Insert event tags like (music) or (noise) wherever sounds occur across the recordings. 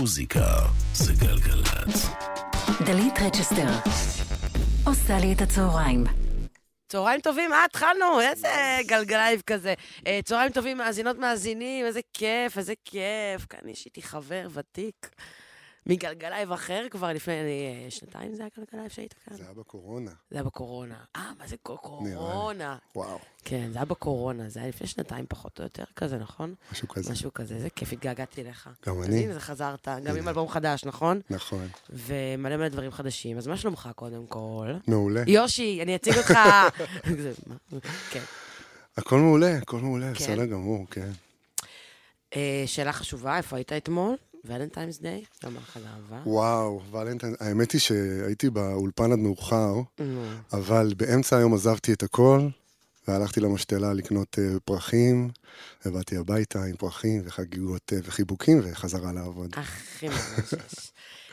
מוזיקה זה גלגלצ. דלית רצ'סטר עושה לי את הצהריים. צהריים טובים, אה, התחלנו, איזה גלגלייב כזה. אה, צהריים טובים, מאזינות, מאזינים, איזה כיף, איזה כיף. כאן יש איתי חבר ותיק מגלגלייב אחר כבר לפני אה, שנתיים זה היה גלגלייב שהיית כאן? זה היה בקורונה. זה היה בקורונה. אה, מה זה קורונה? וואו, כן, זה היה בקורונה, זה היה לפני שנתיים פחות או יותר כזה, נכון? משהו כזה. משהו כזה, איזה כיף, התגעגעתי אליך. גם אז אני. הנה, זה חזרת, גם עם אלבום חדש, נכון? נכון. ומלא מלא דברים חדשים. אז מה שלומך קודם כל? מעולה. יושי, אני אציג אותך. (laughs) (laughs) כן. הכל מעולה, הכל מעולה, כן. בסדר גמור, כן. אה, שאלה חשובה, איפה היית אתמול? ולנטיינס דיי? גם לך אהבה. וואו, ולנטיין, האמת היא שהייתי באולפן עד מאוחר, אבל באמצע היום עזבתי את הכל, והלכתי למשתלה לקנות אה, פרחים, ובאתי הביתה עם פרחים וחגיגות אה, וחיבוקים, וחזרה לעבוד. הכי יש.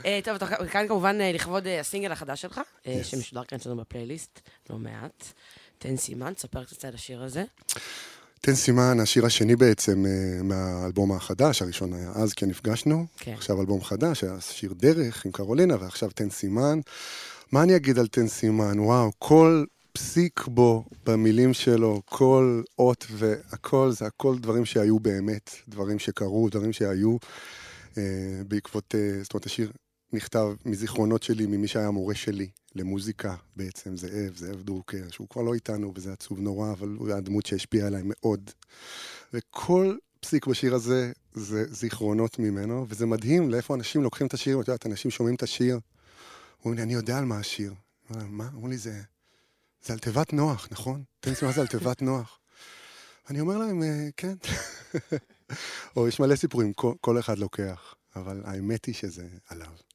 אה, טוב, אתה כאן כמובן לכבוד הסינגל החדש שלך. שמשודר כאן אצלנו בפלייליסט, לא מעט. תן סימן, תספר קצת על השיר הזה. תן סימן, השיר השני בעצם אה, מהאלבום החדש, הראשון היה אז כי נפגשנו, כן. עכשיו אלבום חדש, היה שיר דרך עם קרולינה, ועכשיו תן סימן. מה אני אגיד על תן סימן? וואו, כל פסיק בו, במילים שלו, כל אות והכל, זה הכל דברים שהיו באמת, דברים שקרו, דברים שהיו אה, בעקבות, אה, זאת אומרת, השיר נכתב מזיכרונות שלי, ממי שהיה המורה שלי למוזיקה בעצם, זאב, זאב דרוקר, שהוא כבר לא איתנו, וזה עצוב נורא, אבל הוא היה דמות שהשפיעה עליי מאוד. וכל פסיק בשיר הזה זה זיכרונות ממנו, וזה מדהים לאיפה אנשים לוקחים את השיר, את יודעת, אנשים שומעים את השיר, אומרים לי, אני יודע על מה השיר. מה? אומרים לי, זה, זה על תיבת נוח, נכון? תן לי מה זה על תיבת נוח. אני אומר להם, "אה, כן. (laughs) או יש מלא סיפורים, כל, כל אחד לוקח, אבל האמת היא שזה עליו.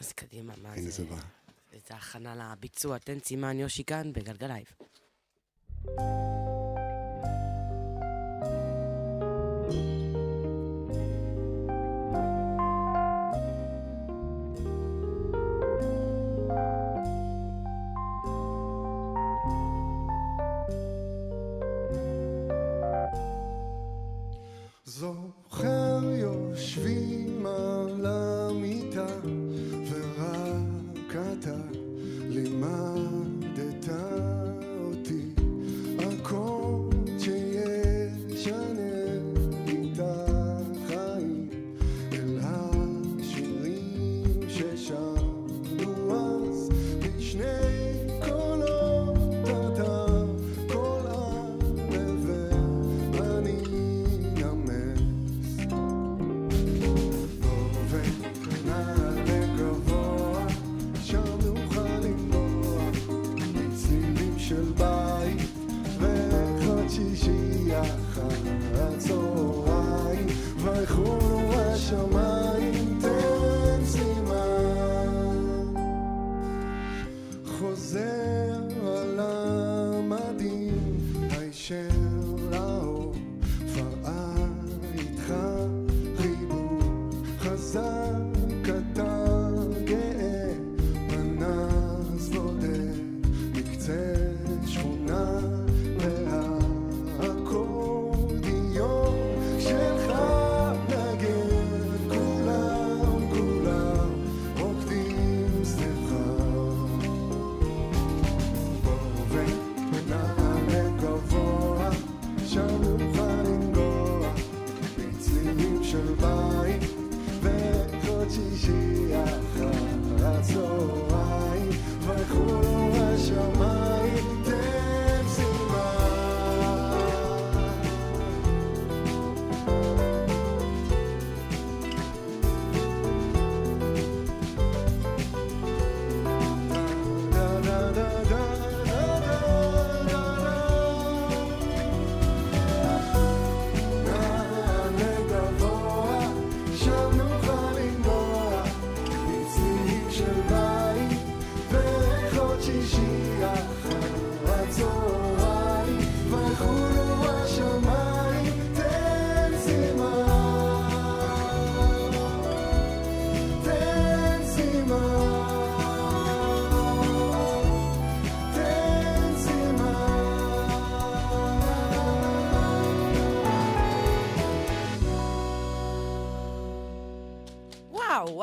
אז קדימה, מה הנה זה? זה בא. זה הכנה לביצוע, תן סימן יושי כאן בגלגלייב. זוכר שישי אחר הצהריים ויחולו השמיים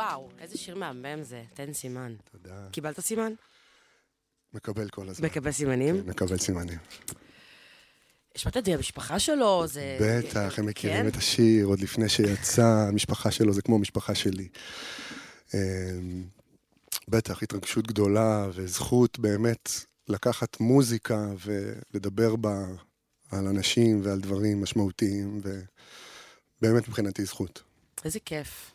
וואו, איזה שיר מהמם זה, תן סימן. תודה. קיבלת סימן? מקבל כל הזמן. מקבל סימנים? כן, מקבל סימנים. השמעת את זה למשפחה שלו? זה... בטח, הם מכירים כן? את השיר עוד לפני שיצא, המשפחה שלו זה כמו המשפחה שלי. אמ, בטח, התרגשות גדולה וזכות באמת לקחת מוזיקה ולדבר בה על אנשים ועל דברים משמעותיים, ובאמת מבחינתי זכות. איזה כיף.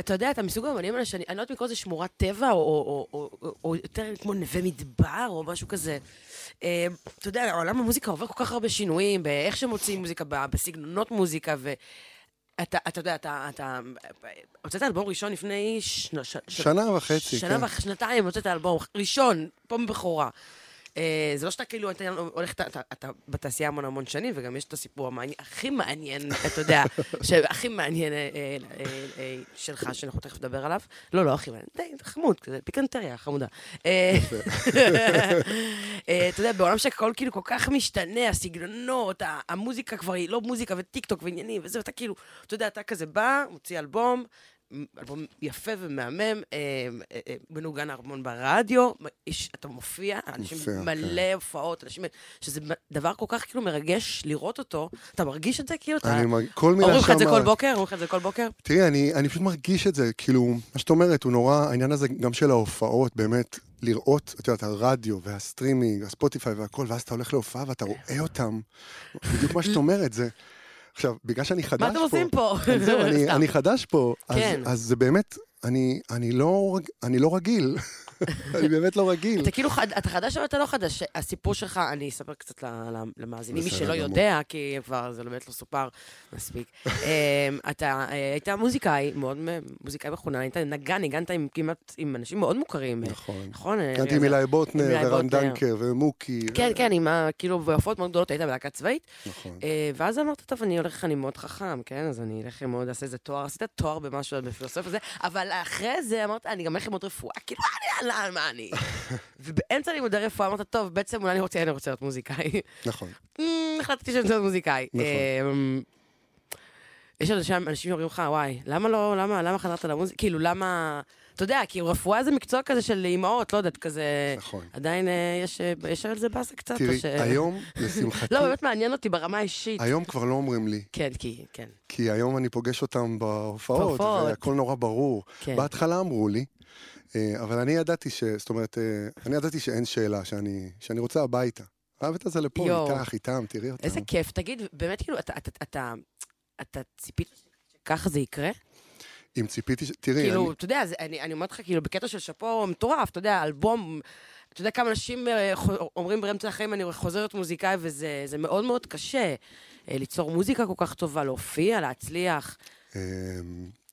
אתה יודע, אתה מסוג האמנים האלה שאני, אני לא יודעת לקרוא לזה שמורת טבע, או, או, או, או, או יותר כמו נווה מדבר, או משהו כזה. אה, אתה יודע, עולם המוזיקה עובר כל כך הרבה שינויים, באיך שמוציאים מוזיקה, בסגנונות מוזיקה, ואתה, אתה יודע, אתה, אתה, הוצאת אלבום ראשון לפני שנה, שנה וחצי, שנה כן. וחצי, שנתיים הוצאת אלבום ראשון, פה מבכורה. אה, זה לא שאתה כאילו, אתה הולך, אתה, אתה, אתה בתעשייה המון המון שנים, וגם יש את הסיפור הכי מעניין, אתה יודע, הכי מעניין אה, אה, אה, אה, שלך, שאנחנו תכף נדבר עליו. לא, לא הכי מעניין, די, חמוד, כזה, פיקנטריה, חמודה. אה, (laughs) אה, אתה יודע, בעולם שהכל כאילו כל כך משתנה, הסגנונות, המוזיקה כבר היא לא מוזיקה וטיקטוק ועניינים וזה, ואתה כאילו, אתה יודע, אתה כזה בא, מוציא אלבום, אלבום יפה ומהמם, אה, אה, אה, מנוגן המון ברדיו, יש, אתה מופיע, אנשים מופיע, מלא הופעות, אנשים, שזה דבר כל כך כאילו מרגש לראות אותו, אתה מרגיש את זה כאילו? אתה... אני מרג- כל מילה אומרים לך את זה כל בוקר? אומרים לך את זה כל בוקר? תראי, אני, אני פשוט מרגיש את זה, כאילו, מה שאת אומרת, הוא נורא, העניין הזה גם של ההופעות, באמת, לראות, את יודעת, הרדיו והסטרימינג, הספוטיפיי והכל, ואז אתה הולך להופעה ואתה רואה אותם, בדיוק מה שאת (laughs) אומרת, זה... עכשיו, בגלל שאני חדש פה... מה אתם עושים פה? זהו, (laughs) אני, חדש פה, אז, כן. אז זה באמת, אני, אני, לא, אני לא רגיל. (laughs) אני באמת לא רגיל. אתה כאילו, חד- אתה חדש אבל אתה לא חדש. הסיפור שלך, אני אספר קצת למאזינים, מי שלא. יודע, כי כבר זה באמת לא סופר מספיק. (laughs) אמ, אתה אה, היית מוזיקאי, מאוד מוזיקאי מחונן, היית נגן, ניגנת עם כמעט, עם אנשים מאוד מוכרים. אה, נכון. נכון? אה, הגנתי עם זה- אילי בוטנר, עם ורן. דנקר, ומוקי. כן, כן, עם. כאילו, בהופעות מאוד גדולות היית בלהקה צבאית. נכון. אה, ואז אמרת, טוב, אני הולך, אני מאוד חכם, כן? אז אני אלך ללמוד, אעשה איזה תואר, עשית תואר במשהו בפילוסופיה אבל אחרי זה אמרת, אני גם אלך ללמוד רפואה, כאילו, אני, אני, מה אני? (laughs) ובאמצע לימודי רפואה אמרת, טוב, בעצם אולי אני רוצה, אני רוצה להיות מוזיקאי. נכון. "אמ, החלטתי שאני רוצה להיות מוזיקאי. נכון. אמ, יש אנשים שאומרים לך, וואי, למה לא, למה, למה חזרת למוזיקה? כאילו, למה... אתה יודע, כאילו, רפואה זה מקצוע כזה של אימהות, לא יודעת, כזה... נכון. עדיין אה, יש, אה, יש על זה באסה קצת? או תראי, ש- היום, (laughs) לשמחתי, לא, באמת מעניין אותי ברמה האישית. היום כבר לא אומרים לי, כן, כי, כן. כי היום אני פוגש אותם בהופעות. והכל נורא ברור. כן. בהתחלה אמרו לי, אה, אבל אני ידעתי ש... זאת אומרת, אני ידעתי שאין שאלה, שאני, שאני רוצה הביתה. אוהב את זה לפה, יואו. איתך, איתם, תראי אותם. איזה כיף. תגיד, באמת, כאילו, אתה, אתה, אתה, אתה ציפית שככה זה יקרה? אם ציפיתי. תראי, כאילו, אני... אתה יודע, אני אני אומרת לך, כאילו, בקטע של שאפו מטורף, אתה יודע, אלבום, אתה יודע כמה אנשים אה, אומרים באמצע החיים, אני חוזר להיות מוזיקאי, וזה זה מאוד מאוד קשה. אה, ליצור מוזיקה כל כך טובה, להופיע, להצליח. אה,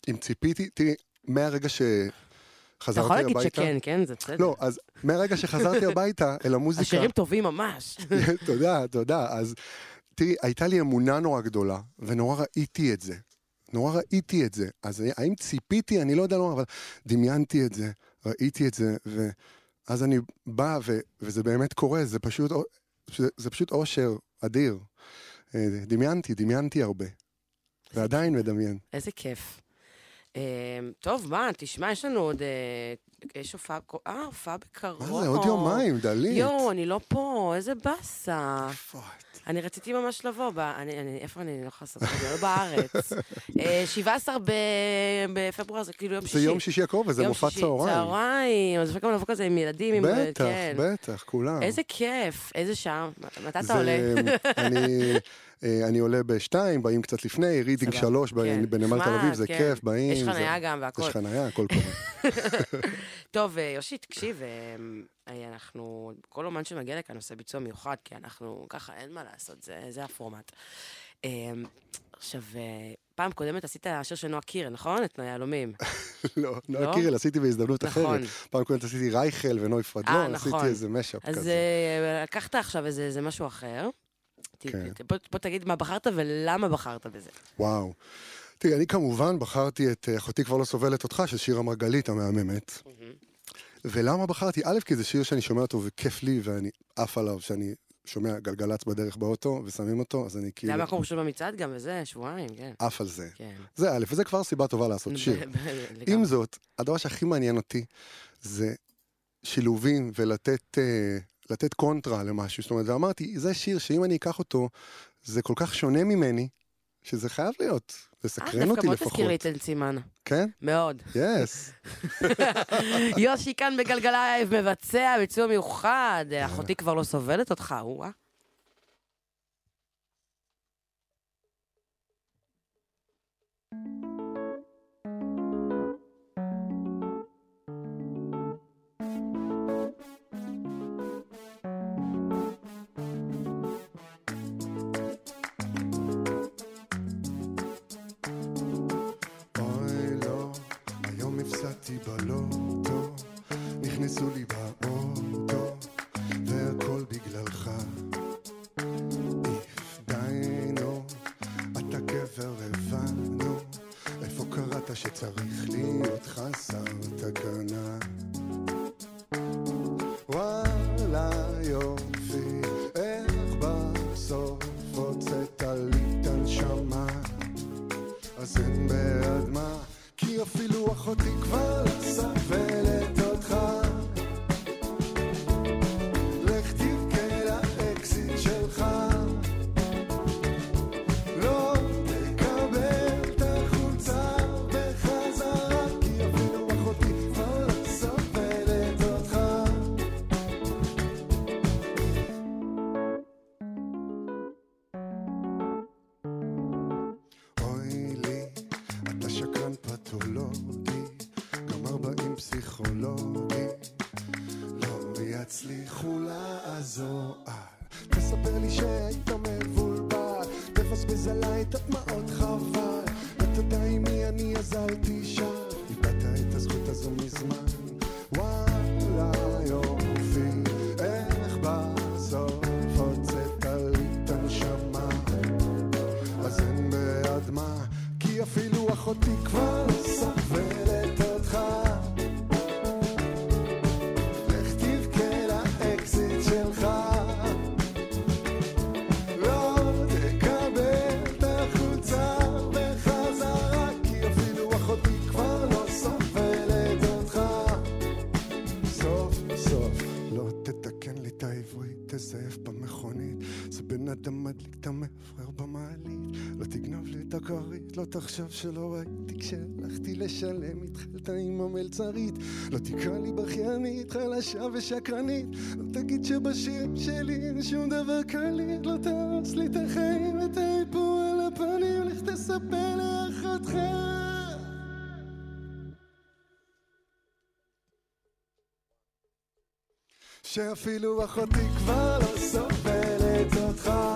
אם ציפיתי, תראי, מהרגע אתה יכול שחזרתי להגיד הביתה... שכן, כן, זה בסדר. לא, אז מהרגע שחזרתי הביתה (laughs) אל המוזיקה... השירים טובים ממש. (laughs) תודה, תודה. אז תראי, הייתה לי אמונה נורא גדולה, ונורא ראיתי את זה. נורא ראיתי את זה. אז האם ציפיתי? אני לא יודע לומר, אבל דמיינתי את זה, ראיתי את זה, ואז אני בא, ו... וזה באמת קורה, זה פשוט, זה, זה פשוט אושר אדיר. אה, דמיינתי, דמיינתי הרבה. ועדיין מדמיין. איזה כיף. אה, טוב, מה, תשמע, יש לנו עוד... אה, יש הופעה... אה, הופעה בקרוב. מה זה, עוד יומיים, דלית. יואו, אני לא פה, איזה באסה. אני רציתי ממש לבוא, ב... אני, אני, איפה אני לא יכולה לעשות את זה? לא בארץ. (laughs) אה, 17 ב... בפברואר זה כאילו יום שישי. זה יום שישי הקרוב, וזה יום מופע שישי, צהריים. צהריים, אז אפשר גם לבוא כזה עם ילדים, עם... בטח, כן. בטח, כולם. איזה כיף, איזה שעה. מתי אתה זה- עולה? אני, (laughs) אה, אני עולה בשתיים, באים קצת לפני, רידינג. שלוש כן. בנמל תל אביב, זה כן. כיף, באים. יש זה- חניה גם והכל. יש חניה, הכל קורה. (laughs) טוב, אה, יושי, תקשיב, אה, אה, אנחנו, כל אומן שמגיע לכאן עושה ביצוע מיוחד, כי אנחנו, ככה, אין מה לעשות, זה, זה הפורמט. אה, עכשיו, אה, פעם קודמת עשית שיר של נועה קירל, נכון? את היהלומים. לא, (laughs) לא? נועה קירל, עשיתי בהזדמנות נכון. אחרת. פעם קודם עשיתי רייכל ונוי פרדלון, אה, נכון. עשיתי איזה משאפ אז כזה. אה, לקחת עכשיו איזה, משהו אחר. כן. בוא, תגיד מה בחרת ולמה בחרת בזה. וואו. תראי, אני כמובן בחרתי את אה, אחותי כבר לא סובלת אותך, של שירה מרגלית המהממת. ולמה בחרתי? א', כי זה שיר שאני שומע אותו וכיף לי ואני עף עליו, שאני שומע גלגלצ בדרך באוטו ושמים אותו, אז אני זה כאילו היה מקום ראשון במצעד גם, וזה, שבועיים, כן. עף על זה. כן. זה א', וזה כבר סיבה טובה לעשות שיר. עם זאת, הדבר שהכי מעניין אותי זה שילובים ולתת אה, לתת קונטרה למשהו. זאת אומרת, ואמרתי, זה שיר שאם אני אקח אותו, זה כל כך שונה ממני, שזה חייב להיות. אה, לסקרן דווקא אותי לפחות. תזכיר לי את אנצימן. כן? מאוד. יס. (laughs) יושי כאן בגלגלייב מבצע ביצוע מיוחד. אחותי כבר לא סובלת אותך, או-אה. נכנסו לי שם, כי אפילו אחותי כבר לא תזייף במכונית. זה בן אדם מדליק את המפרר במעלית. לא תגנוב לי את הכרית, לא תחשוב שלא ראיתי כשהלכתי לשלם, התחלת עם המלצרית. לא תקרא לי בכיינית, חלשה ושקרנית. לא תגיד שבשירים שלי אין שום דבר קליט. לא תהרוס לי את החיים ואת האיפור על הפנים, לך תספר שאפילו אחותי כבר לא סובלת אותך.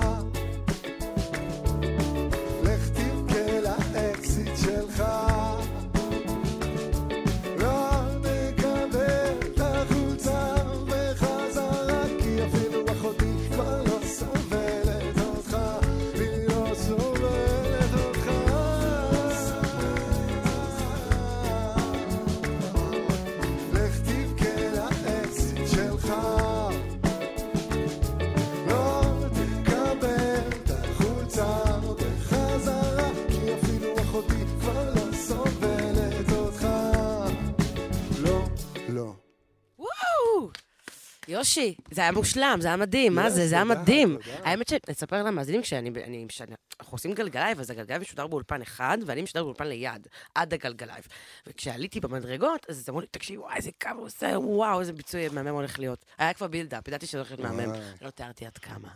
יושי, זה היה מושלם, זה היה מדהים, מה זה? זה היה מדהים. האמת שנספר למאזינים, כשאני, אני, כשאני- אנחנו עושים גלגלייב, אז הגלגלייב משודר באולפן אחד, ואני משודר באולפן ליד, עד הגלגלייב. וכשעליתי במדרגות, אז אמרו לי, תקשיב, וואי, איזה קו הוא עושה, וואו, איזה ביצוע מהמם הולך להיות. היה כבר buildup, ידעתי שזה הולך להיות מהמם. לא תיארתי עד כמה.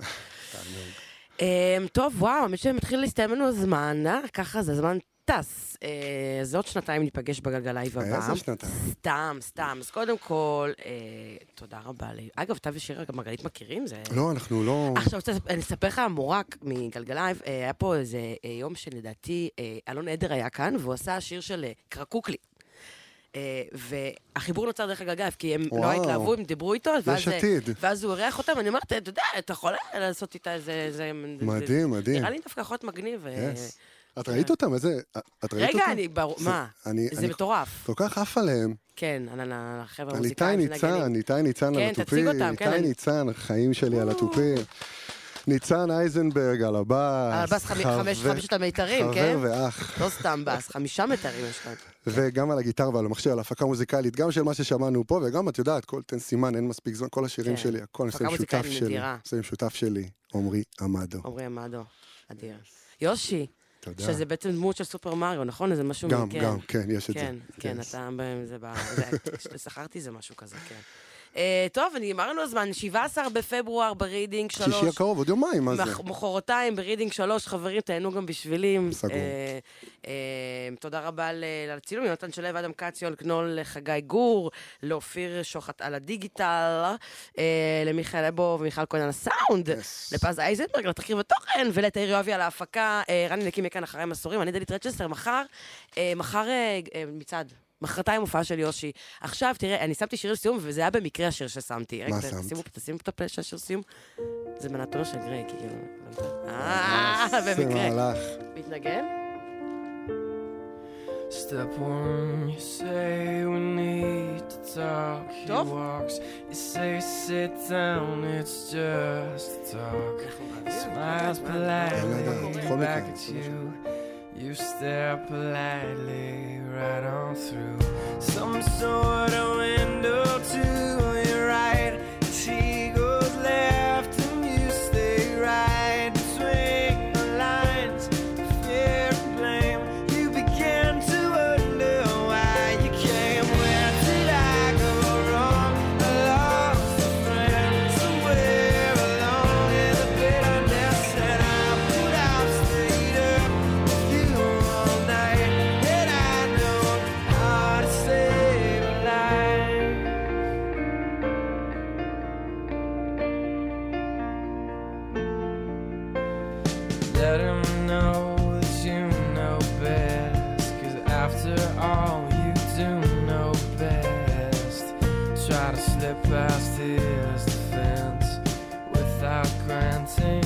אמ, טוב, וואו, האמת שמתחיל להסתיים לנו הזמן, אה? ככה זה הזמן טס. אה, אז עוד שנתיים ניפגש בגלגלייב הבא. איזה שנתיים? סתם, סתם. אז קודם כל, אה, תודה רבה לי. אגב, אתה ושירה גם מרגלית מכירים? זה... לא, אנחנו לא... עכשיו, אני אספר לך, מורק מגלגלייב, אה, היה פה איזה אה, יום שלדעתי אה, אלון עדר היה כאן, והוא עשה שיר של אה, קרקוקלי. אה, והחיבור נוצר דרך הגלגלייב, כי הם וואו. נורא התלהבו, הם דיברו איתו, ואז, אה. ואז הוא אירח אותם, אני אומרת, אתה יודע, אתה יכול לעשות איתה איזה... מדהים, מדהים. נראה לי דווקא יכול להיות מגניב. אה, Yes. את ראית אותם? איזה... את ראית אותם? רגע, אני, זה- מה? אני- זה מטורף. כל כך עף עליהם. כן, על החבר'ה על איתי המוזיקאים. ניצן, איתי ניצן על כן, התופים. תציג אותם, כן, איתי ניצן, החיים שלי על התופים. ניצן אייזנברג על הבאס. על הבאס חמשת המיתרים, כן? חבר ואח. לא סתם בס, חמישה מיתרים יש להם. וגם על הגיטרה ועל המכשיר, על הפקה מוזיקלית, גם של מה ששמענו פה, וגם, את יודעת, כל תן סימן, אין מספיק זמן, כל השירים כן. שלי, הכל הפקה עושה עם שותף מוזיקלית שלי. נדירה. עושה עם שותף שלי, עמרי עמדו. עמרי עמדו, אדיר. יושי, תודה. שזה בעצם דמות של סופר מריו, נכון? איזה משהו... גם, כן. גם, כן, יש את זה. כן, כן, Yes. אתה... ב- זה. זה- (laughs) שכרתי זה משהו כזה, כן. אה, טוב, נגמרנו הזמן, 17 בפברואר ברידינג 3. שישי הקרוב, עוד יומיים, מה זה? מח- מחרתיים ברידינג 3, חברים, תהנו גם בשבילי. סגור. אה, אה, תודה רבה לצילום, יונתן שלו, אדם קציון, קנול, לחגי גור, לאופיר שוחט על הדיגיטל, למיכאל אבו ומיכל כהן על הסאונד. לפז אייזנברג על התחקיר ותוכן, ולתאיר יואבי על ההפקה, רני נקים מכאן אחרי מסורים, אני דלית רצ'סטר, מחר, מחר מצעד. מחרתיים הופעה של יושי. עכשיו, תראה, אני שמתי שיר לסיום, וזה היה במקרה השיר ששמתי. מה שמת? תשימו- תשימו את הפלא של השיר סיום. זה מנתונו של גריי, כאילו. אה, זה במקרה. מהלך. מתנגן? Step one, you say we need to talk. He Tough. walks, you say sit down, it's just talk. Smiles politely בכל מקרה, back at you. You stare politely right on through some sort of window to Try to slip past his defense without granting